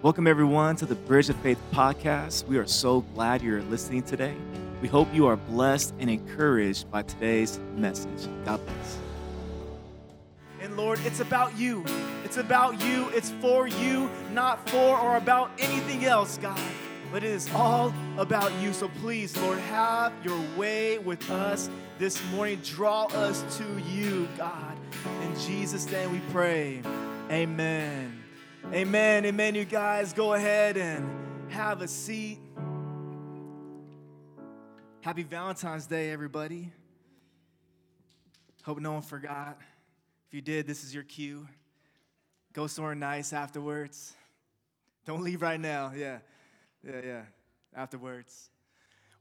Welcome, everyone, to the Bridge of Faith podcast. We are so glad you're listening today. We hope you are blessed and encouraged by today's message. God bless. And Lord, it's about you. It's about you. It's for you, not for or about anything else, God. But it is all about you. So please, Lord, have your way with us this morning. Draw us to you, God. In Jesus' name we pray. Amen. Amen. Amen. You guys go ahead and have a seat. Happy Valentine's Day, everybody. Hope no one forgot. If you did, this is your cue. Go somewhere nice afterwards. Don't leave right now. Yeah, yeah, yeah. Afterwards.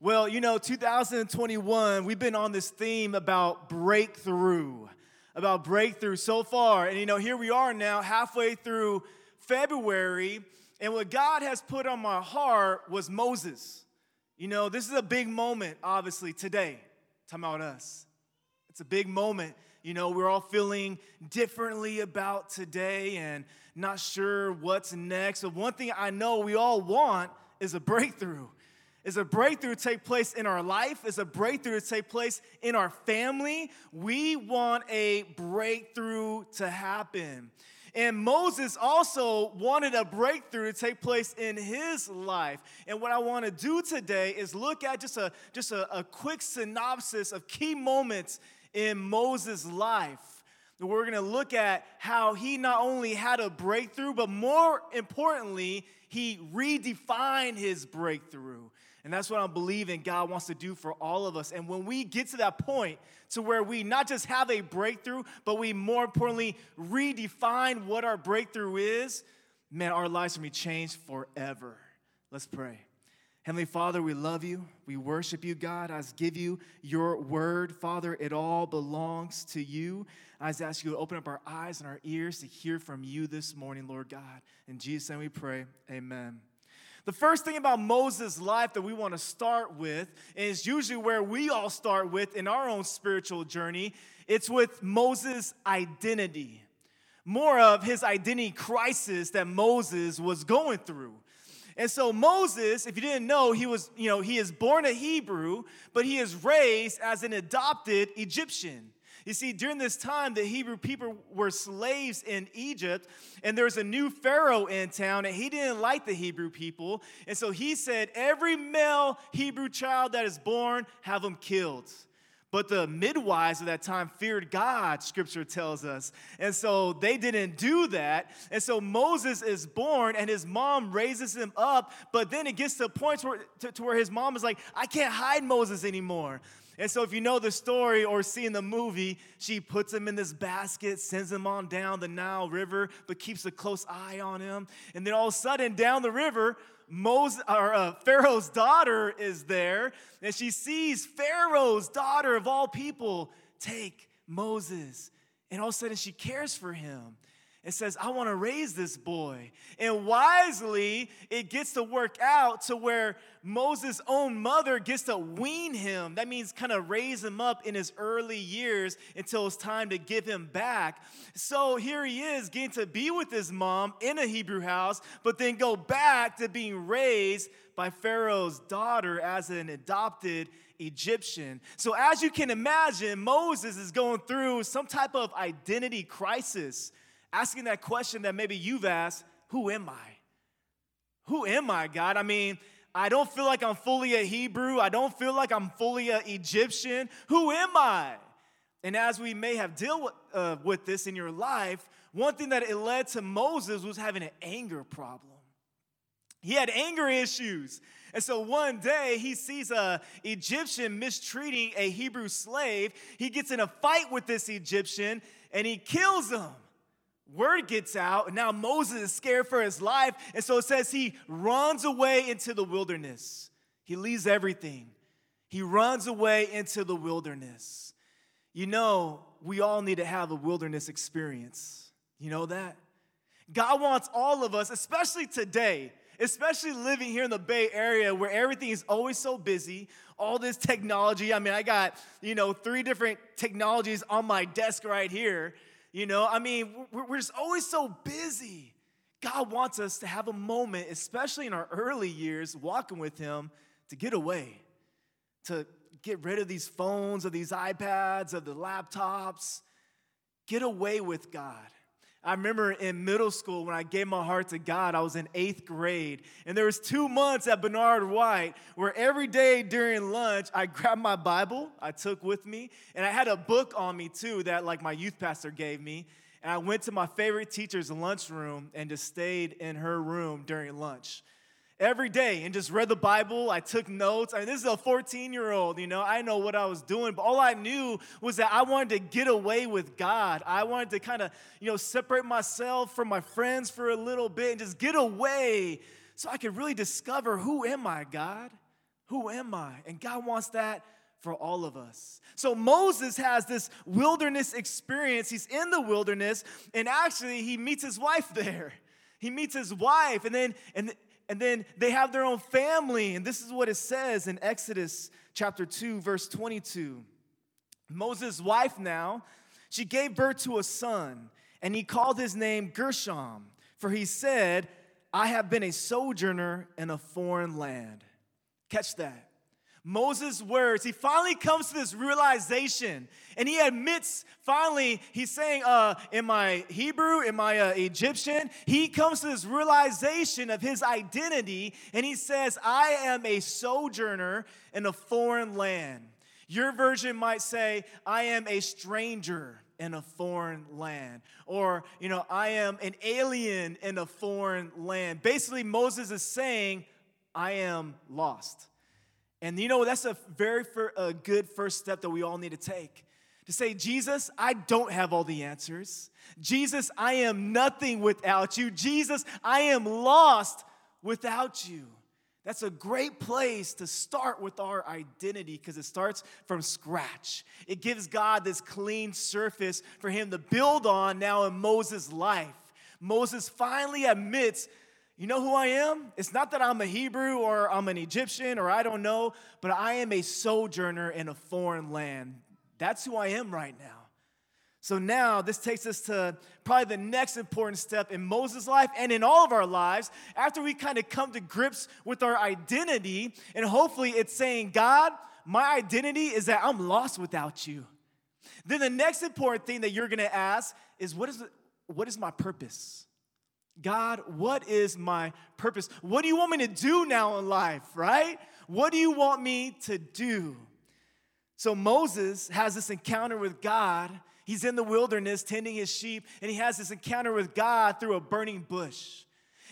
Well, you know, 2021, we've been on this theme about breakthrough, about breakthrough so far. And, you know, here we are now, halfway through February, and what God has put on my heart was Moses. You know, this is a big moment, obviously, today. Talking about us. It's a big moment. You know, we're all feeling differently about today and not sure what's next. But one thing I know we all want is a breakthrough. Is a breakthrough to take place in our life, is a breakthrough to take place in our family. We want a breakthrough to happen. And Moses also wanted a breakthrough to take place in his life. And what I want to do today is look at just a just a, a quick synopsis of key moments in Moses' life. We're going to look at how he not only had a breakthrough, but more importantly, he redefined his breakthrough. And that's what I'm believing God wants to do for all of us. And when we get to that point to where we not just have a breakthrough, but we more importantly redefine what our breakthrough is, man, our lives will be changed forever. Let's pray. Heavenly Father, we love you. We worship you, God. I give you your word, Father. It all belongs to you. I just ask you to open up our eyes and our ears to hear from you this morning, Lord God. In Jesus' name we pray. Amen. The first thing about Moses' life that we want to start with is usually where we all start with in our own spiritual journey. It's with Moses' identity. More of his identity crisis that Moses was going through. And so Moses, if you didn't know, he was, you know, he is born a Hebrew, but he is raised as an adopted Egyptian. You see, during this time, the Hebrew people were slaves in Egypt, and there was a new Pharaoh in town, and he didn't like the Hebrew people. And so he said, Every male Hebrew child that is born, have them killed. But the midwives of that time feared God, scripture tells us. And so they didn't do that. And so Moses is born and his mom raises him up. But then it gets to a point where, to, to where his mom is like, I can't hide Moses anymore. And so, if you know the story or seen the movie, she puts him in this basket, sends him on down the Nile River, but keeps a close eye on him. And then all of a sudden, down the river, Moses, or, uh, Pharaoh's daughter is there, and she sees Pharaoh's daughter of all people take Moses. And all of a sudden, she cares for him and says, I want to raise this boy. And wisely, it gets to work out to where Moses' own mother gets to wean him. That means kind of raise him up in his early years until it's time to give him back. So here he is getting to be with his mom in a Hebrew house, but then go back to being raised by Pharaoh's daughter as an adopted Egyptian. So, as you can imagine, Moses is going through some type of identity crisis asking that question that maybe you've asked Who am I? Who am I, God? I mean, I don't feel like I'm fully a Hebrew. I don't feel like I'm fully an Egyptian. Who am I? And as we may have dealt with, uh, with this in your life, one thing that it led to Moses was having an anger problem. He had anger issues. And so one day he sees a Egyptian mistreating a Hebrew slave. He gets in a fight with this Egyptian and he kills him word gets out, and now Moses is scared for his life. And so it says he runs away into the wilderness. He leaves everything. He runs away into the wilderness. You know, we all need to have a wilderness experience. You know that? God wants all of us, especially today, especially living here in the Bay Area where everything is always so busy, all this technology. I mean, I got, you know, three different technologies on my desk right here. You know, I mean, we're, just always so busy. God wants us to have a moment, especially in our early years, walking with Him, to get away, to get rid of these phones, of these iPads, of the laptops. Get away with God. I remember in middle school when I gave my heart to God, I was in eighth grade, and there was two months at Bernard White where every day during lunch I grabbed my Bible I took with me, and I had a book on me too that like my youth pastor gave me, and I went to my favorite teacher's lunchroom and just stayed in her room during lunch every day and just read the Bible. I took notes. I mean, this is a 14 year old, you know, I know what I was doing, but all I knew was that I wanted to get away with God. I wanted to kind of, you know, separate myself from my friends for a little bit and just get away so I could really discover who am I, God? Who am I? And God wants that for all of us. So Moses has this wilderness experience. He's in the wilderness, and actually, he meets his wife there. He meets his wife, and then and and then they have their own family. And this is what it says in Exodus chapter 2, verse 22. Moses' wife now, she gave birth to a son, and he called his name Gershom, for he said, I have been a sojourner in a foreign land. Catch that. Moses' words, he finally comes to this realization and he admits, finally, he's saying, uh, Am I Hebrew? Am I uh, Egyptian? He comes to this realization of his identity and he says, I am a sojourner in a foreign land. Your version might say, I am a stranger in a foreign land. Or, you know, I am an alien in a foreign land. Basically, Moses is saying, I am lost. And you know, that's a very fir- a good first step that we all need to take. To say, Jesus, I don't have all the answers. Jesus, I am nothing without you. Jesus, I am lost without you. That's a great place to start with our identity because it starts from scratch. It gives God this clean surface for him to build on now in Moses' life. Moses finally admits you know who I am? It's not that I'm a Hebrew or I'm an Egyptian or I don't know, but I am a sojourner in a foreign land. That's who I am right now. So now this takes us to probably the next important step in Moses' life and in all of our lives after we kind of come to grips with our identity. And hopefully it's saying, God, my identity is that I'm lost without you. Then the next important thing that you're gonna ask is, what is, what is my purpose? God, what is my purpose? What do you want me to do now in life, right? What do you want me to do? So Moses has this encounter with God. He's in the wilderness tending his sheep, and he has this encounter with God through a burning bush.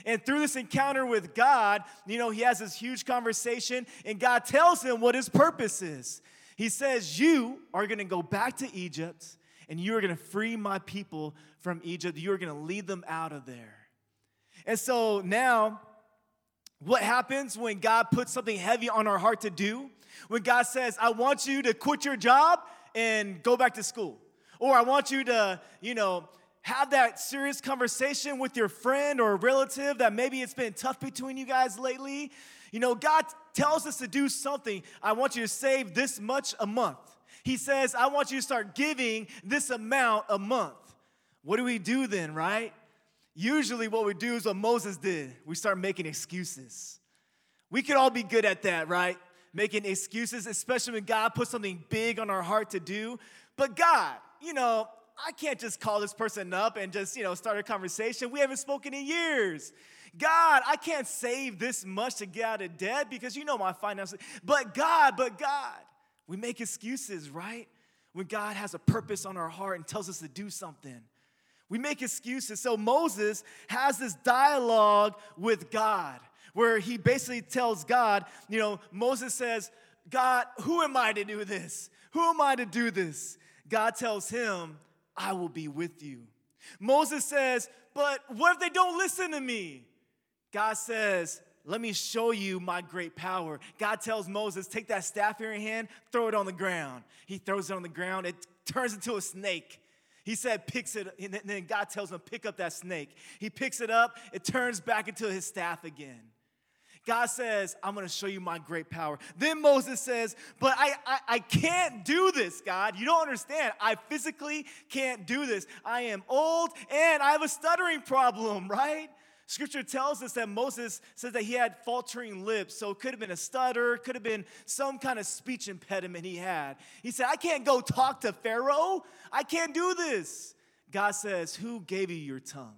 And through this encounter with God, you know, he has this huge conversation, and God tells him what his purpose is. He says, You are gonna go back to Egypt, and you are gonna free my people from Egypt. You are gonna lead them out of there. And so now, what happens when God puts something heavy on our heart to do? When God says, I want you to quit your job and go back to school. Or I want you to, you know, have that serious conversation with your friend or relative that maybe it's been tough between you guys lately. You know, God tells us to do something. I want you to save this much a month. He says, I want you to start giving this amount a month. What do we do then, right? Usually what we do is what Moses did we start making excuses. We could all be good at that, right? Making excuses, especially when God puts something big on our heart to do. But God, you know, I can't just call this person up and just, you know, start a conversation. We haven't spoken in years. God, I can't save this much to get out of debt because you know my finances. But God, but God, we make excuses, right? When God has a purpose on our heart and tells us to do something. We make excuses. So Moses has this dialogue with God where he basically tells God, you know, Moses says, God, who am I to do this? Who am I to do this? God tells him, I will be with you. Moses says, But what if they don't listen to me? God says, Let me show you my great power. God tells Moses, Take that staff in your hand, throw it on the ground. He throws it on the ground, it turns into a snake. He said, picks it, and then God tells him, pick up that snake. He picks it up, it turns back into his staff again. God says, I'm gonna show you my great power. Then Moses says, But I, I, I, can't do this, God. You don't understand. I physically can't do this. I am old and I have a stuttering problem, right? Scripture tells us that Moses says that he had faltering lips, so it could have been a stutter, could have been some kind of speech impediment he had. He said, I can't go talk to Pharaoh. I can't do this. God says, Who gave you your tongue?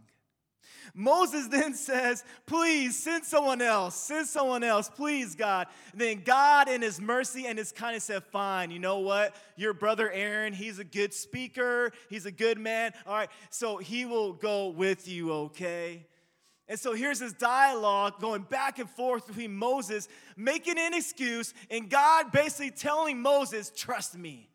Moses then says, Please send someone else, send someone else, please, God. And then God, in his mercy and his kindness, said, Fine, you know what? Your brother Aaron, he's a good speaker, he's a good man. All right, so he will go with you, okay? And so here's this dialogue going back and forth between Moses making an excuse and God basically telling Moses, Trust me.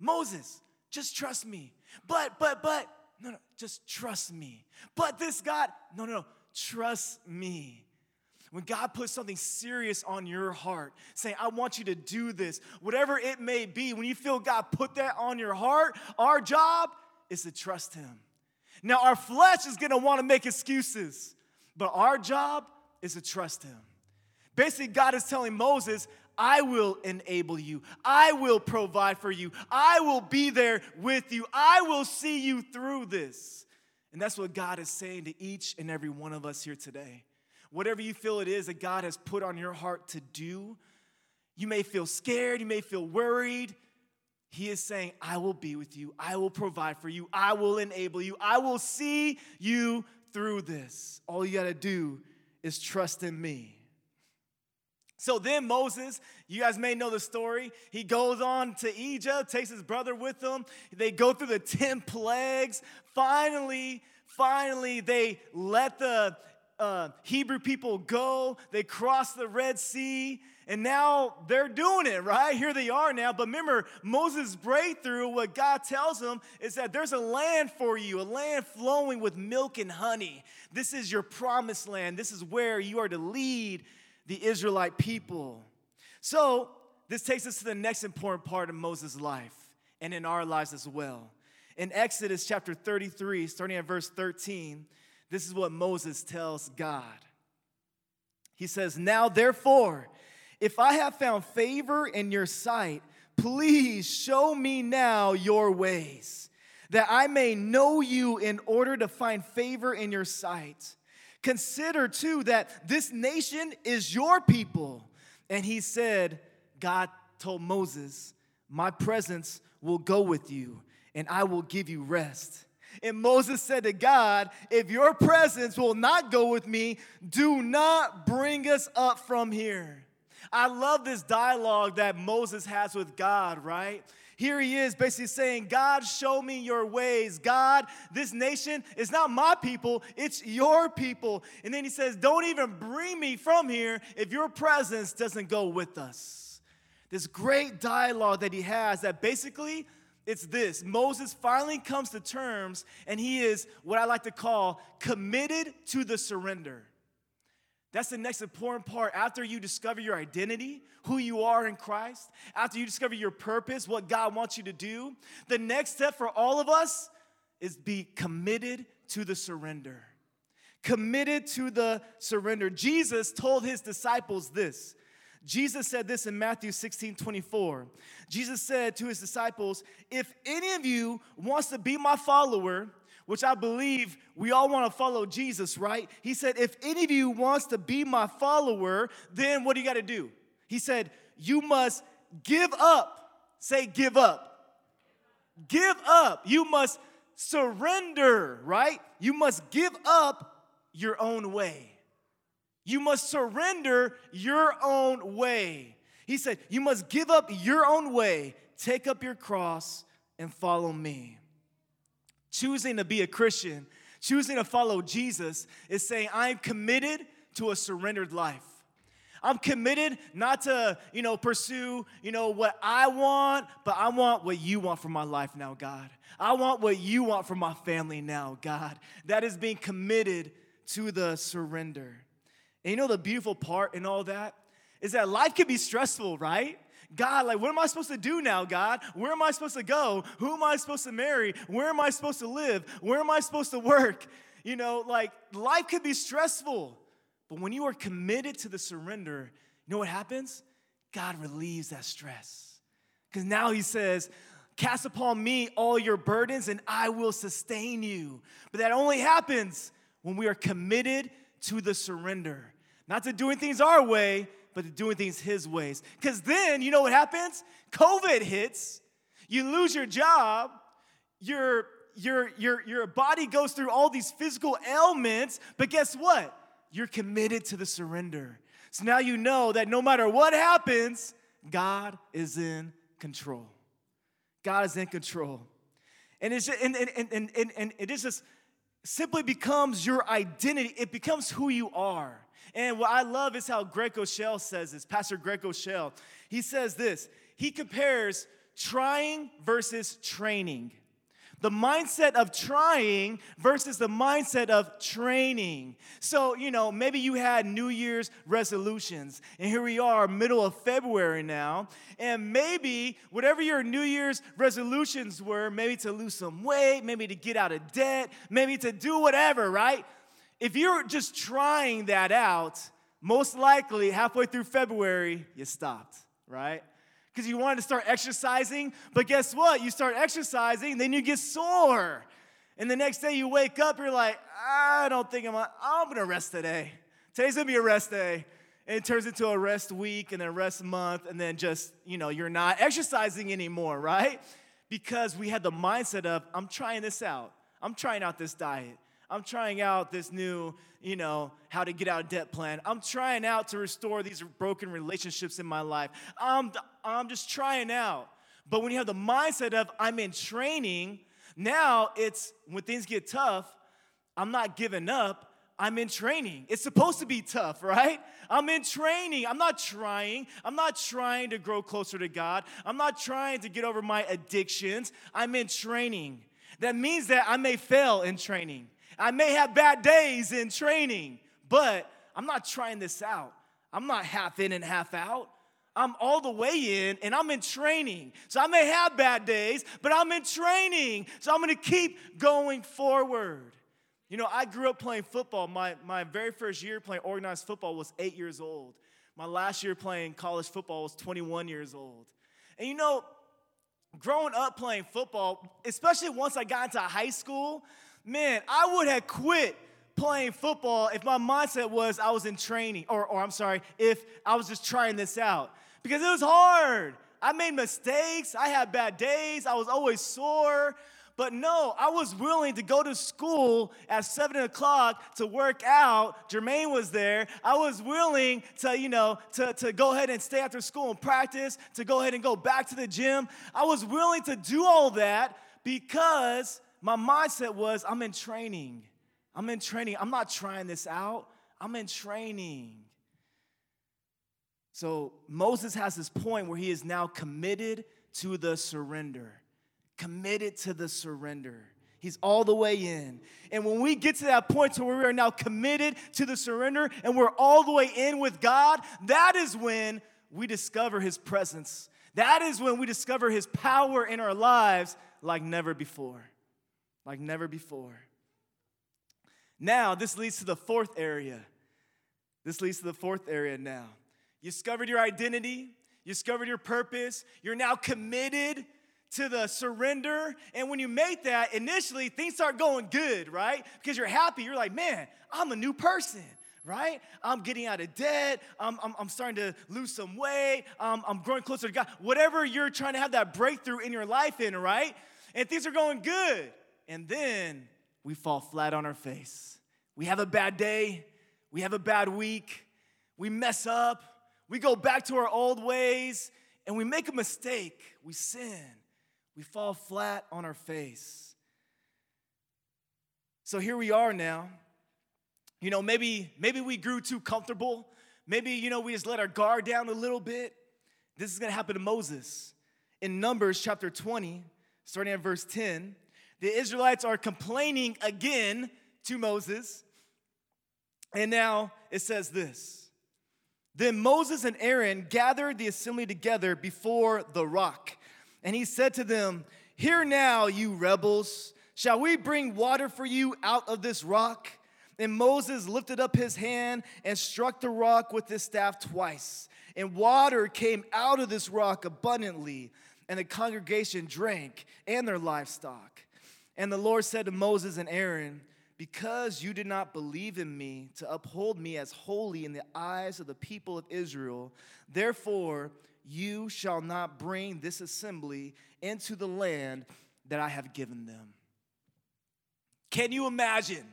Moses, just trust me. But, but, but, no, no, just trust me. But this God, no, no, no, trust me. When God puts something serious on your heart, saying, I want you to do this, whatever it may be, when you feel God put that on your heart, our job is to trust Him. Now, our flesh is gonna wanna make excuses, but our job is to trust Him. Basically, God is telling Moses, I will enable you. I will provide for you. I will be there with you. I will see you through this. And that's what God is saying to each and every one of us here today. Whatever you feel it is that God has put on your heart to do, you may feel scared, you may feel worried. He is saying, I will be with you. I will provide for you. I will enable you. I will see you through this. All you got to do is trust in me. So then Moses, you guys may know the story. He goes on to Egypt, takes his brother with him. They go through the 10 plagues. Finally, finally, they let the uh, Hebrew people go. They cross the Red Sea, and now they're doing it, right? Here they are now. But remember, Moses' breakthrough, what God tells him is that there's a land for you, a land flowing with milk and honey. This is your promised land. This is where you are to lead the Israelite people. So, this takes us to the next important part of Moses' life and in our lives as well. In Exodus chapter 33, starting at verse 13, this is what Moses tells God. He says, Now therefore, if I have found favor in your sight, please show me now your ways, that I may know you in order to find favor in your sight. Consider too that this nation is your people. And he said, God told Moses, My presence will go with you, and I will give you rest. And Moses said to God, If your presence will not go with me, do not bring us up from here. I love this dialogue that Moses has with God, right? Here he is basically saying, God, show me your ways. God, this nation is not my people, it's your people. And then he says, Don't even bring me from here if your presence doesn't go with us. This great dialogue that he has that basically it's this Moses finally comes to terms and he is what I like to call committed to the surrender. That's the next important part. After you discover your identity, who you are in Christ, after you discover your purpose, what God wants you to do, the next step for all of us is be committed to the surrender. Committed to the surrender. Jesus told his disciples this. Jesus said this in Matthew 16 24. Jesus said to his disciples, If any of you wants to be my follower, which I believe we all want to follow Jesus, right? He said, If any of you wants to be my follower, then what do you got to do? He said, You must give up. Say, give up. Give up. You must surrender, right? You must give up your own way. You must surrender your own way. He said, You must give up your own way, take up your cross, and follow me. Choosing to be a Christian, choosing to follow Jesus, is saying, I'm committed to a surrendered life. I'm committed not to, you know, pursue, you know, what I want, but I want what you want for my life now, God. I want what you want for my family now, God. That is being committed to the surrender. And you know the beautiful part in all that is that life can be stressful, right? God, like, what am I supposed to do now, God? Where am I supposed to go? Who am I supposed to marry? Where am I supposed to live? Where am I supposed to work? You know, like, life could be stressful. But when you are committed to the surrender, you know what happens? God relieves that stress. Because now He says, Cast upon me all your burdens, and I will sustain you. But that only happens when we are committed to the surrender. Not to doing things our way, but to doing things His ways. Because then, you know what happens? COVID hits, you lose your job, your, your, your, your body goes through all these physical ailments, but guess what? You're committed to the surrender. So now you know that no matter what happens, God is in control. God is in control. And, it's just, and, and, and, and, and it is just simply becomes your identity. It becomes who you are. And what I love is how Craig Groeschel says this, Pastor Craig Groeschel. He says this, he compares trying versus training. The mindset of trying versus the mindset of training. So, you know, maybe you had New Year's resolutions, and here we are, middle of February now, and maybe whatever your New Year's resolutions were, maybe to lose some weight, maybe to get out of debt, maybe to do whatever, right? If you're just trying that out, most likely halfway through February, you stopped, right? Because you wanted to start exercising. But guess what? You start exercising, then you get sore. And the next day you wake up, you're like, I don't think I'm, I'm gonna rest today. Today's gonna be a rest day. And it turns into a rest week and then rest month, and then just, you know, you're not exercising anymore, right? Because we had the mindset of, I'm trying this out. I'm trying out this diet. I'm trying out this new, you know, how to get out of debt plan. I'm trying out to restore these broken relationships in my life. I'm, I'm just trying out. But when you have the mindset of I'm in training, now it's when things get tough, I'm not giving up. I'm in training. It's supposed to be tough, right? I'm in training. I'm not trying. I'm not trying to grow closer to God. I'm not trying to get over my addictions. I'm in training. That means that I may fail in training. I may have bad days in training, but I'm not trying this out. I'm not half in and half out. I'm all the way in and I'm in training. So I may have bad days, but I'm in training. So I'm gonna keep going forward. You know, I grew up playing football. My, my very first year playing organized football was eight years old. My last year playing college football was 21 years old. And you know, growing up playing football, especially once I got into high school, man, I would have quit playing football if my mindset was I was in training, or, or I'm sorry, if I was just trying this out. Because it was hard. I made mistakes. I had bad days. I was always sore. But no, I was willing to go to school at seven o'clock to work out. Jermaine was there. I was willing to, you know, to, to go ahead and stay after school and practice, to go ahead and go back to the gym. I was willing to do all that because my mindset was I'm in training. I'm in training. I'm not trying this out. I'm in training. So Moses has this point where he is now committed to the surrender. Committed to the surrender. He's all the way in. And when we get to that point to where we are now committed to the surrender and we're all the way in with God, that is when we discover his presence. That is when we discover his power in our lives like never before like never before. Now, this leads to the fourth area. This leads to the fourth area now. You discovered your identity, you discovered your purpose, you're now committed to the surrender. And when you make that, initially things start going good, right? Because you're happy. You're like, man, I'm a new person right? I'm getting out of debt. I'm, I'm, I'm starting to lose some weight. Um, I'm growing closer to God. Whatever you're trying to have that breakthrough in your life in, right? And things are going good and then we fall flat on our face. We have a bad day, we have a bad week, we mess up, we go back to our old ways, and we make a mistake. We sin, we fall flat on our face. So here we are now. You know, maybe maybe we grew too comfortable. Maybe you know we just let our guard down a little bit. This is going to happen to Moses. In Numbers chapter 20, starting at verse 10, the Israelites are complaining again to Moses. And now it says this Then Moses and Aaron gathered the assembly together before the rock. And he said to them, Hear now, you rebels, shall we bring water for you out of this rock? And Moses lifted up his hand and struck the rock with his staff twice. And water came out of this rock abundantly, and the congregation drank and their livestock. And the Lord said to Moses and Aaron, Because you did not believe in me to uphold me as holy in the eyes of the people of Israel, therefore you shall not bring this assembly into the land that I have given them. Can you imagine?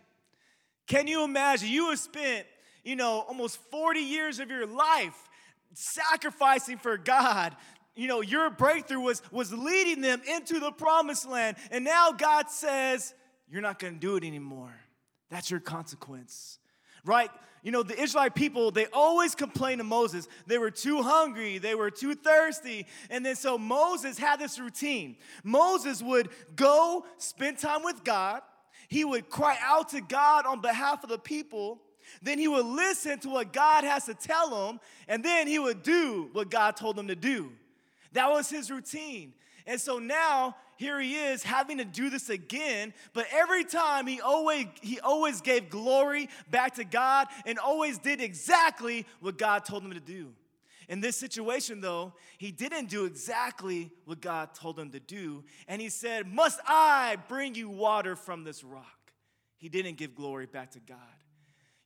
Can you imagine? You have spent, you know, almost 40 years of your life sacrificing for God. You know, your breakthrough was, was leading them into the promised land. And now God says, You're not gonna do it anymore. That's your consequence. Right? You know, the Israelite people, they always complain to Moses. They were too hungry, they were too thirsty. And then so Moses had this routine. Moses would go spend time with God, he would cry out to God on behalf of the people. Then he would listen to what God has to tell him, and then he would do what God told him to do. That was his routine. And so now here he is having to do this again, but every time he always he always gave glory back to God and always did exactly what God told him to do. In this situation, though, he didn't do exactly what God told him to do. And he said, Must I bring you water from this rock? He didn't give glory back to God.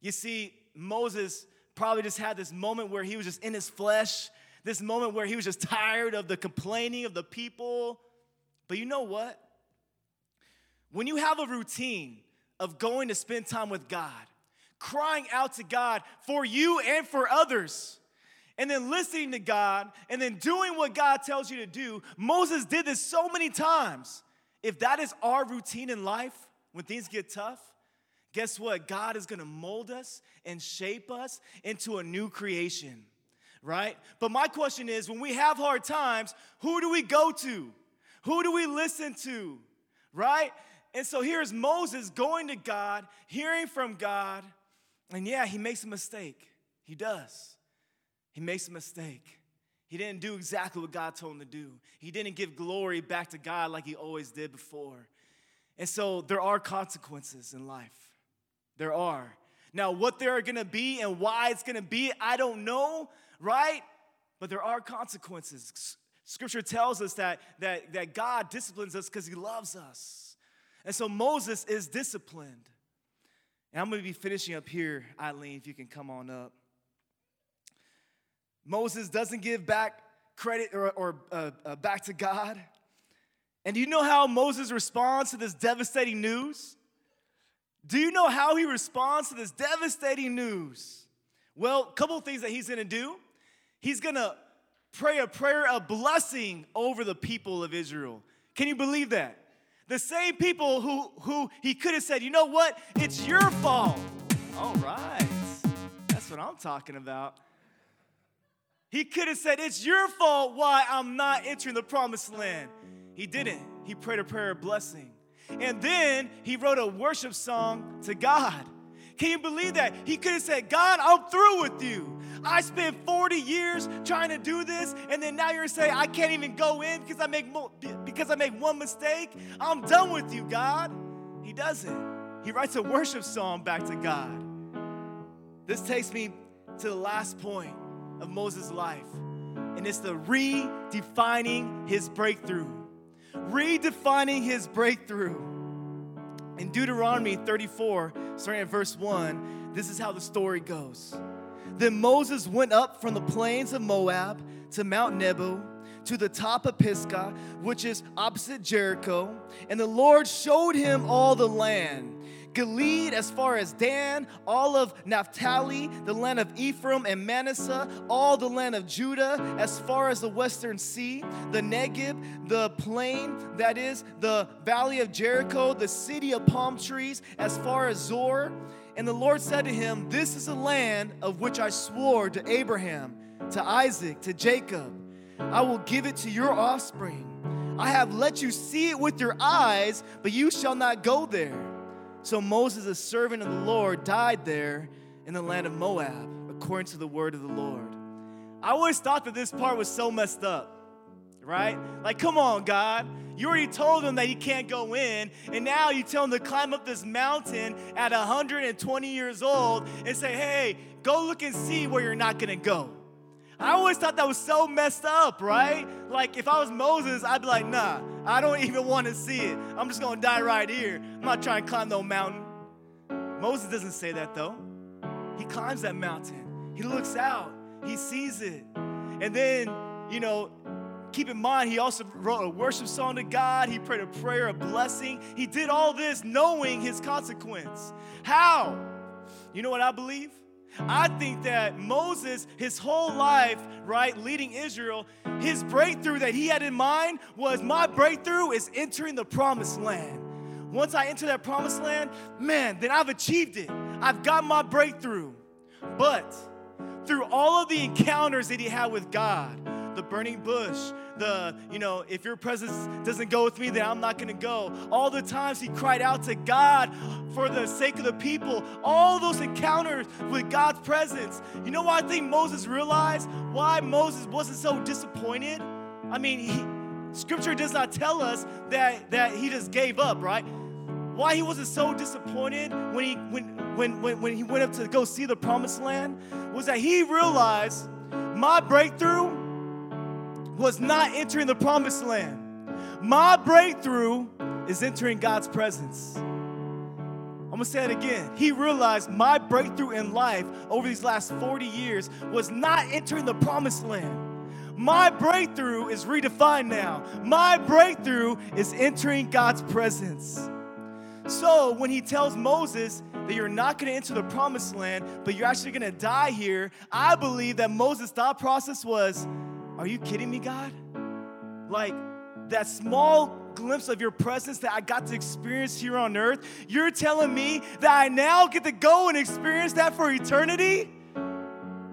You see, Moses probably just had this moment where he was just in his flesh, this moment where he was just tired of the complaining of the people. But you know what? When you have a routine of going to spend time with God, crying out to God for you and for others, and then listening to God and then doing what God tells you to do. Moses did this so many times. If that is our routine in life when things get tough, guess what? God is gonna mold us and shape us into a new creation, right? But my question is when we have hard times, who do we go to? Who do we listen to, right? And so here's Moses going to God, hearing from God, and yeah, he makes a mistake. He does. He makes a mistake. He didn't do exactly what God told him to do. He didn't give glory back to God like he always did before. And so there are consequences in life. There are. Now, what there are gonna be and why it's gonna be, I don't know, right? But there are consequences. Scripture tells us that, that, that God disciplines us because he loves us. And so Moses is disciplined. And I'm gonna be finishing up here, Eileen, if you can come on up. Moses doesn't give back credit or, or uh, uh, back to God. And do you know how Moses responds to this devastating news? Do you know how he responds to this devastating news? Well, a couple of things that he's gonna do. He's gonna pray a prayer of blessing over the people of Israel. Can you believe that? The same people who, who he could have said, you know what? It's your fault. All right. That's what I'm talking about. He could have said, It's your fault why I'm not entering the promised land. He didn't. He prayed a prayer of blessing. And then he wrote a worship song to God. Can you believe that? He could have said, God, I'm through with you. I spent 40 years trying to do this, and then now you're saying I can't even go in because I make mo- because I make one mistake. I'm done with you, God. He doesn't. He writes a worship song back to God. This takes me to the last point of Moses' life, and it's the redefining his breakthrough. Redefining his breakthrough. In Deuteronomy 34, starting at verse 1, this is how the story goes. Then Moses went up from the plains of Moab to Mount Nebo to the top of Pisgah, which is opposite Jericho, and the Lord showed him all the land Gilead as far as Dan, all of Naphtali, the land of Ephraim and Manasseh, all the land of Judah as far as the western sea, the Negeb, the plain, that is the valley of Jericho, the city of palm trees as far as Zoar. And the Lord said to him, This is the land of which I swore to Abraham, to Isaac, to Jacob. I will give it to your offspring. I have let you see it with your eyes, but you shall not go there. So Moses, a servant of the Lord, died there in the land of Moab, according to the word of the Lord. I always thought that this part was so messed up, right? Like, come on, God. You already told him that he can't go in, and now you tell him to climb up this mountain at 120 years old and say, hey, go look and see where you're not gonna go. I always thought that was so messed up, right? Like if I was Moses, I'd be like, nah, I don't even want to see it. I'm just gonna die right here. I'm not trying to climb no mountain. Moses doesn't say that though. He climbs that mountain, he looks out, he sees it. And then, you know, keep in mind, he also wrote a worship song to God. He prayed a prayer a blessing. He did all this knowing his consequence. How? You know what I believe? I think that Moses, his whole life, right, leading Israel, his breakthrough that he had in mind was my breakthrough is entering the promised land. Once I enter that promised land, man, then I've achieved it. I've got my breakthrough. But through all of the encounters that he had with God, the burning bush, the, you know, if your presence doesn't go with me, then I'm not gonna go. All the times he cried out to God for the sake of the people, all those encounters with God's presence. You know why I think Moses realized why Moses wasn't so disappointed? I mean, he, scripture does not tell us that, that he just gave up, right? Why he wasn't so disappointed when he when when when, when he went up to go see the promised land was that he realized my breakthrough was not entering the promised land. My breakthrough is entering God's presence. I'm gonna say it again. He realized my breakthrough in life over these last 40 years was not entering the promised land. My breakthrough is redefined now. My breakthrough is entering God's presence. So when he tells Moses that you're not going to enter the promised land, but you're actually going to die here, I believe that Moses' thought process was, are you kidding me, God? Like that small glimpse of your presence that I got to experience here on earth, you're telling me that I now get to go and experience that for eternity?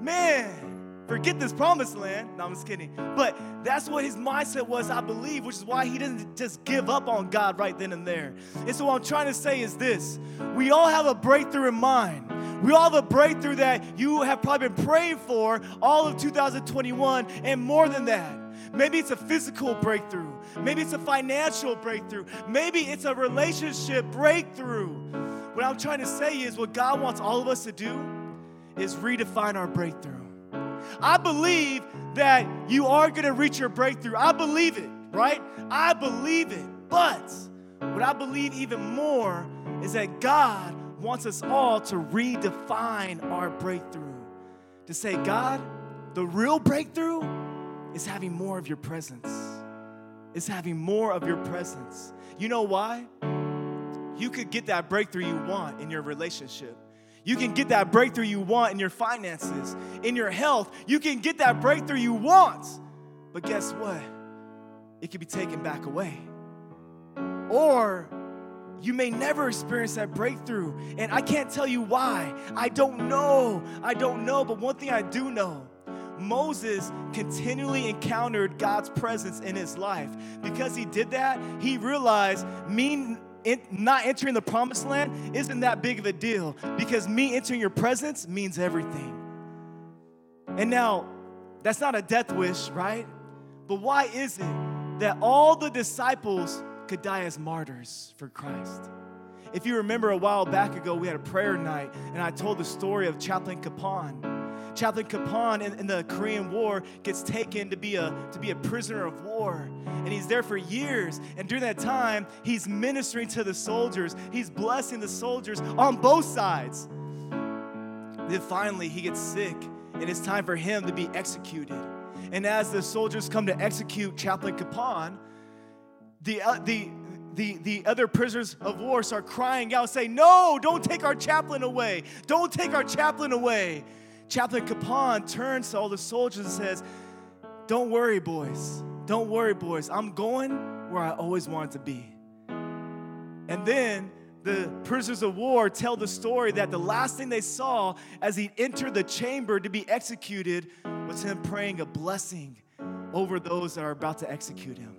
Man, forget this promised land. No, I'm just kidding. But that's what his mindset was, I believe, which is why he didn't just give up on God right then and there. And so, what I'm trying to say is this we all have a breakthrough in mind. We all have a breakthrough that you have probably been praying for all of 2021 and more than that. Maybe it's a physical breakthrough. Maybe it's a financial breakthrough. Maybe it's a relationship breakthrough. What I'm trying to say is what God wants all of us to do is redefine our breakthrough. I believe that you are going to reach your breakthrough. I believe it, right? I believe it. But what I believe even more is that God wants us all to redefine our breakthrough. To say, God, the real breakthrough is having more of your presence. Is having more of your presence. You know why? You could get that breakthrough you want in your relationship. You can get that breakthrough you want in your finances, in your health. You can get that breakthrough you want. But guess what? It can be taken back away. Or you may never experience that breakthrough. And I can't tell you why. I don't know. I don't know. But one thing I do know Moses continually encountered God's presence in his life. Because he did that, he realized me not entering the promised land isn't that big of a deal because me entering your presence means everything. And now, that's not a death wish, right? But why is it that all the disciples could die as martyrs for Christ. If you remember a while back ago, we had a prayer night, and I told the story of Chaplain Kapaun. Chaplain Kapaun in, in, the Korean War gets taken to be, a, to be a prisoner of war. And he's there for years. And during that time, he's ministering to the soldiers, he's blessing the soldiers on both sides. Then finally, he gets sick, and it's time for him to be executed. And as the soldiers come to execute Chaplain Kapaun, the, uh, the, the, the other prisoners of war start crying out, saying, No, don't take our chaplain away. Don't take our chaplain away. Chaplain Kapaun turns to all the soldiers and says, Don't worry, boys. Don't worry, boys. I'm going where I always wanted to be. And then the prisoners of war tell the story that the last thing they saw as he entered the chamber to be executed was him praying a blessing over those that are about to execute him.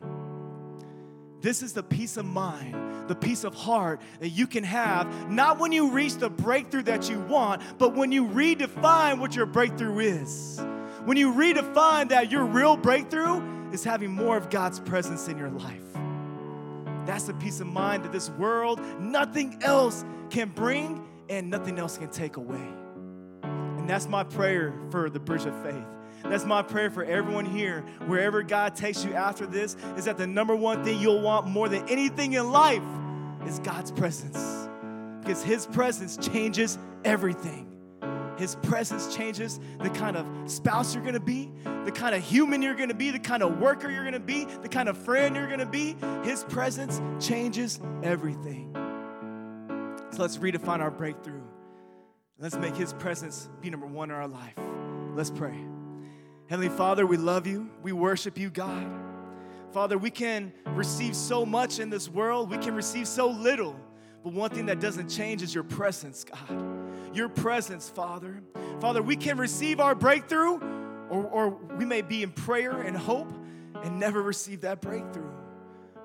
This is the peace of mind, the peace of heart that you can have, not when you reach the breakthrough that you want, but when you redefine what your breakthrough is. When you redefine that your real breakthrough is having more of God's presence in your life. That's the peace of mind that this world, nothing else can bring and nothing else can take away. And that's my prayer for the bridge of faith that's my prayer for everyone here. Wherever God takes you after this, is that the number one thing you'll want more than anything in life is God's presence. because His presence changes everything. His presence changes the kind of spouse you're gonna be, the kind of human you're gonna be, the kind of worker you're gonna be, the kind of friend you're gonna be. His presence changes everything. So let's redefine our breakthrough. Let's make His presence be number one in our life. Let's pray. Heavenly Father, we love you. We worship you, God. Father, we can receive so much in this world, we can receive so little. But one thing that doesn't change is your presence, God. Your presence, Father. Father, we can receive our breakthrough, or, or we may be in prayer and hope and never receive that breakthrough.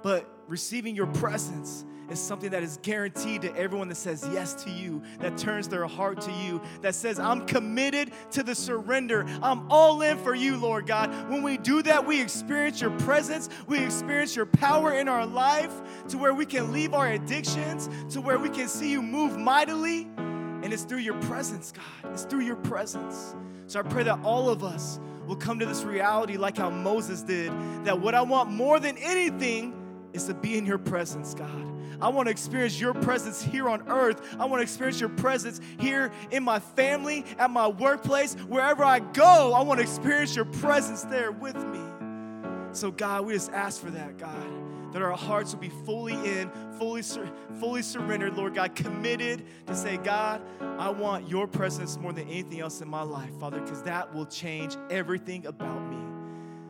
But receiving your presence is something that is guaranteed to everyone that says yes to you, that turns their heart to you, that says, I'm committed to the surrender. I'm all in for you, Lord God. When we do that, we experience your presence, we experience your power in our life to where we can leave our addictions, to where we can see you move mightily. And it's through your presence, God. It's through your presence. So I pray that all of us will come to this reality like how Moses did that what I want more than anything is to be in your presence, God. I want to experience your presence here on earth. I want to experience your presence here in my family, at my workplace, wherever I go. I want to experience your presence there with me. So, God, we just ask for that, God, that our hearts will be fully in, fully, sur- fully surrendered, Lord God, committed to say, God, I want your presence more than anything else in my life, Father, because that will change everything about me.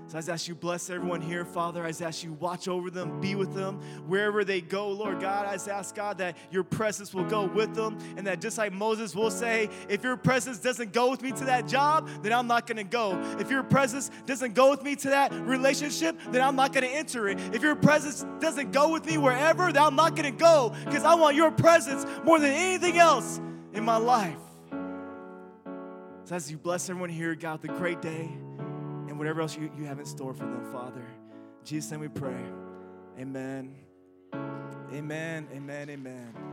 So I just ask you bless everyone here, Father. I just ask you watch over them, be with them wherever they go, Lord God. I just ask God that your presence will go with them, and that just like Moses will say, if your presence doesn't go with me to that job, then I'm not gonna go. If your presence doesn't go with me to that relationship, then I'm not gonna enter it. If your presence doesn't go with me wherever, then I'm not gonna go because I want your presence more than anything else in my life. So as you bless everyone here, God, the great day and whatever else you, you have in store for them, Father. Jesus' name we pray. Amen. Amen. Amen. Amen.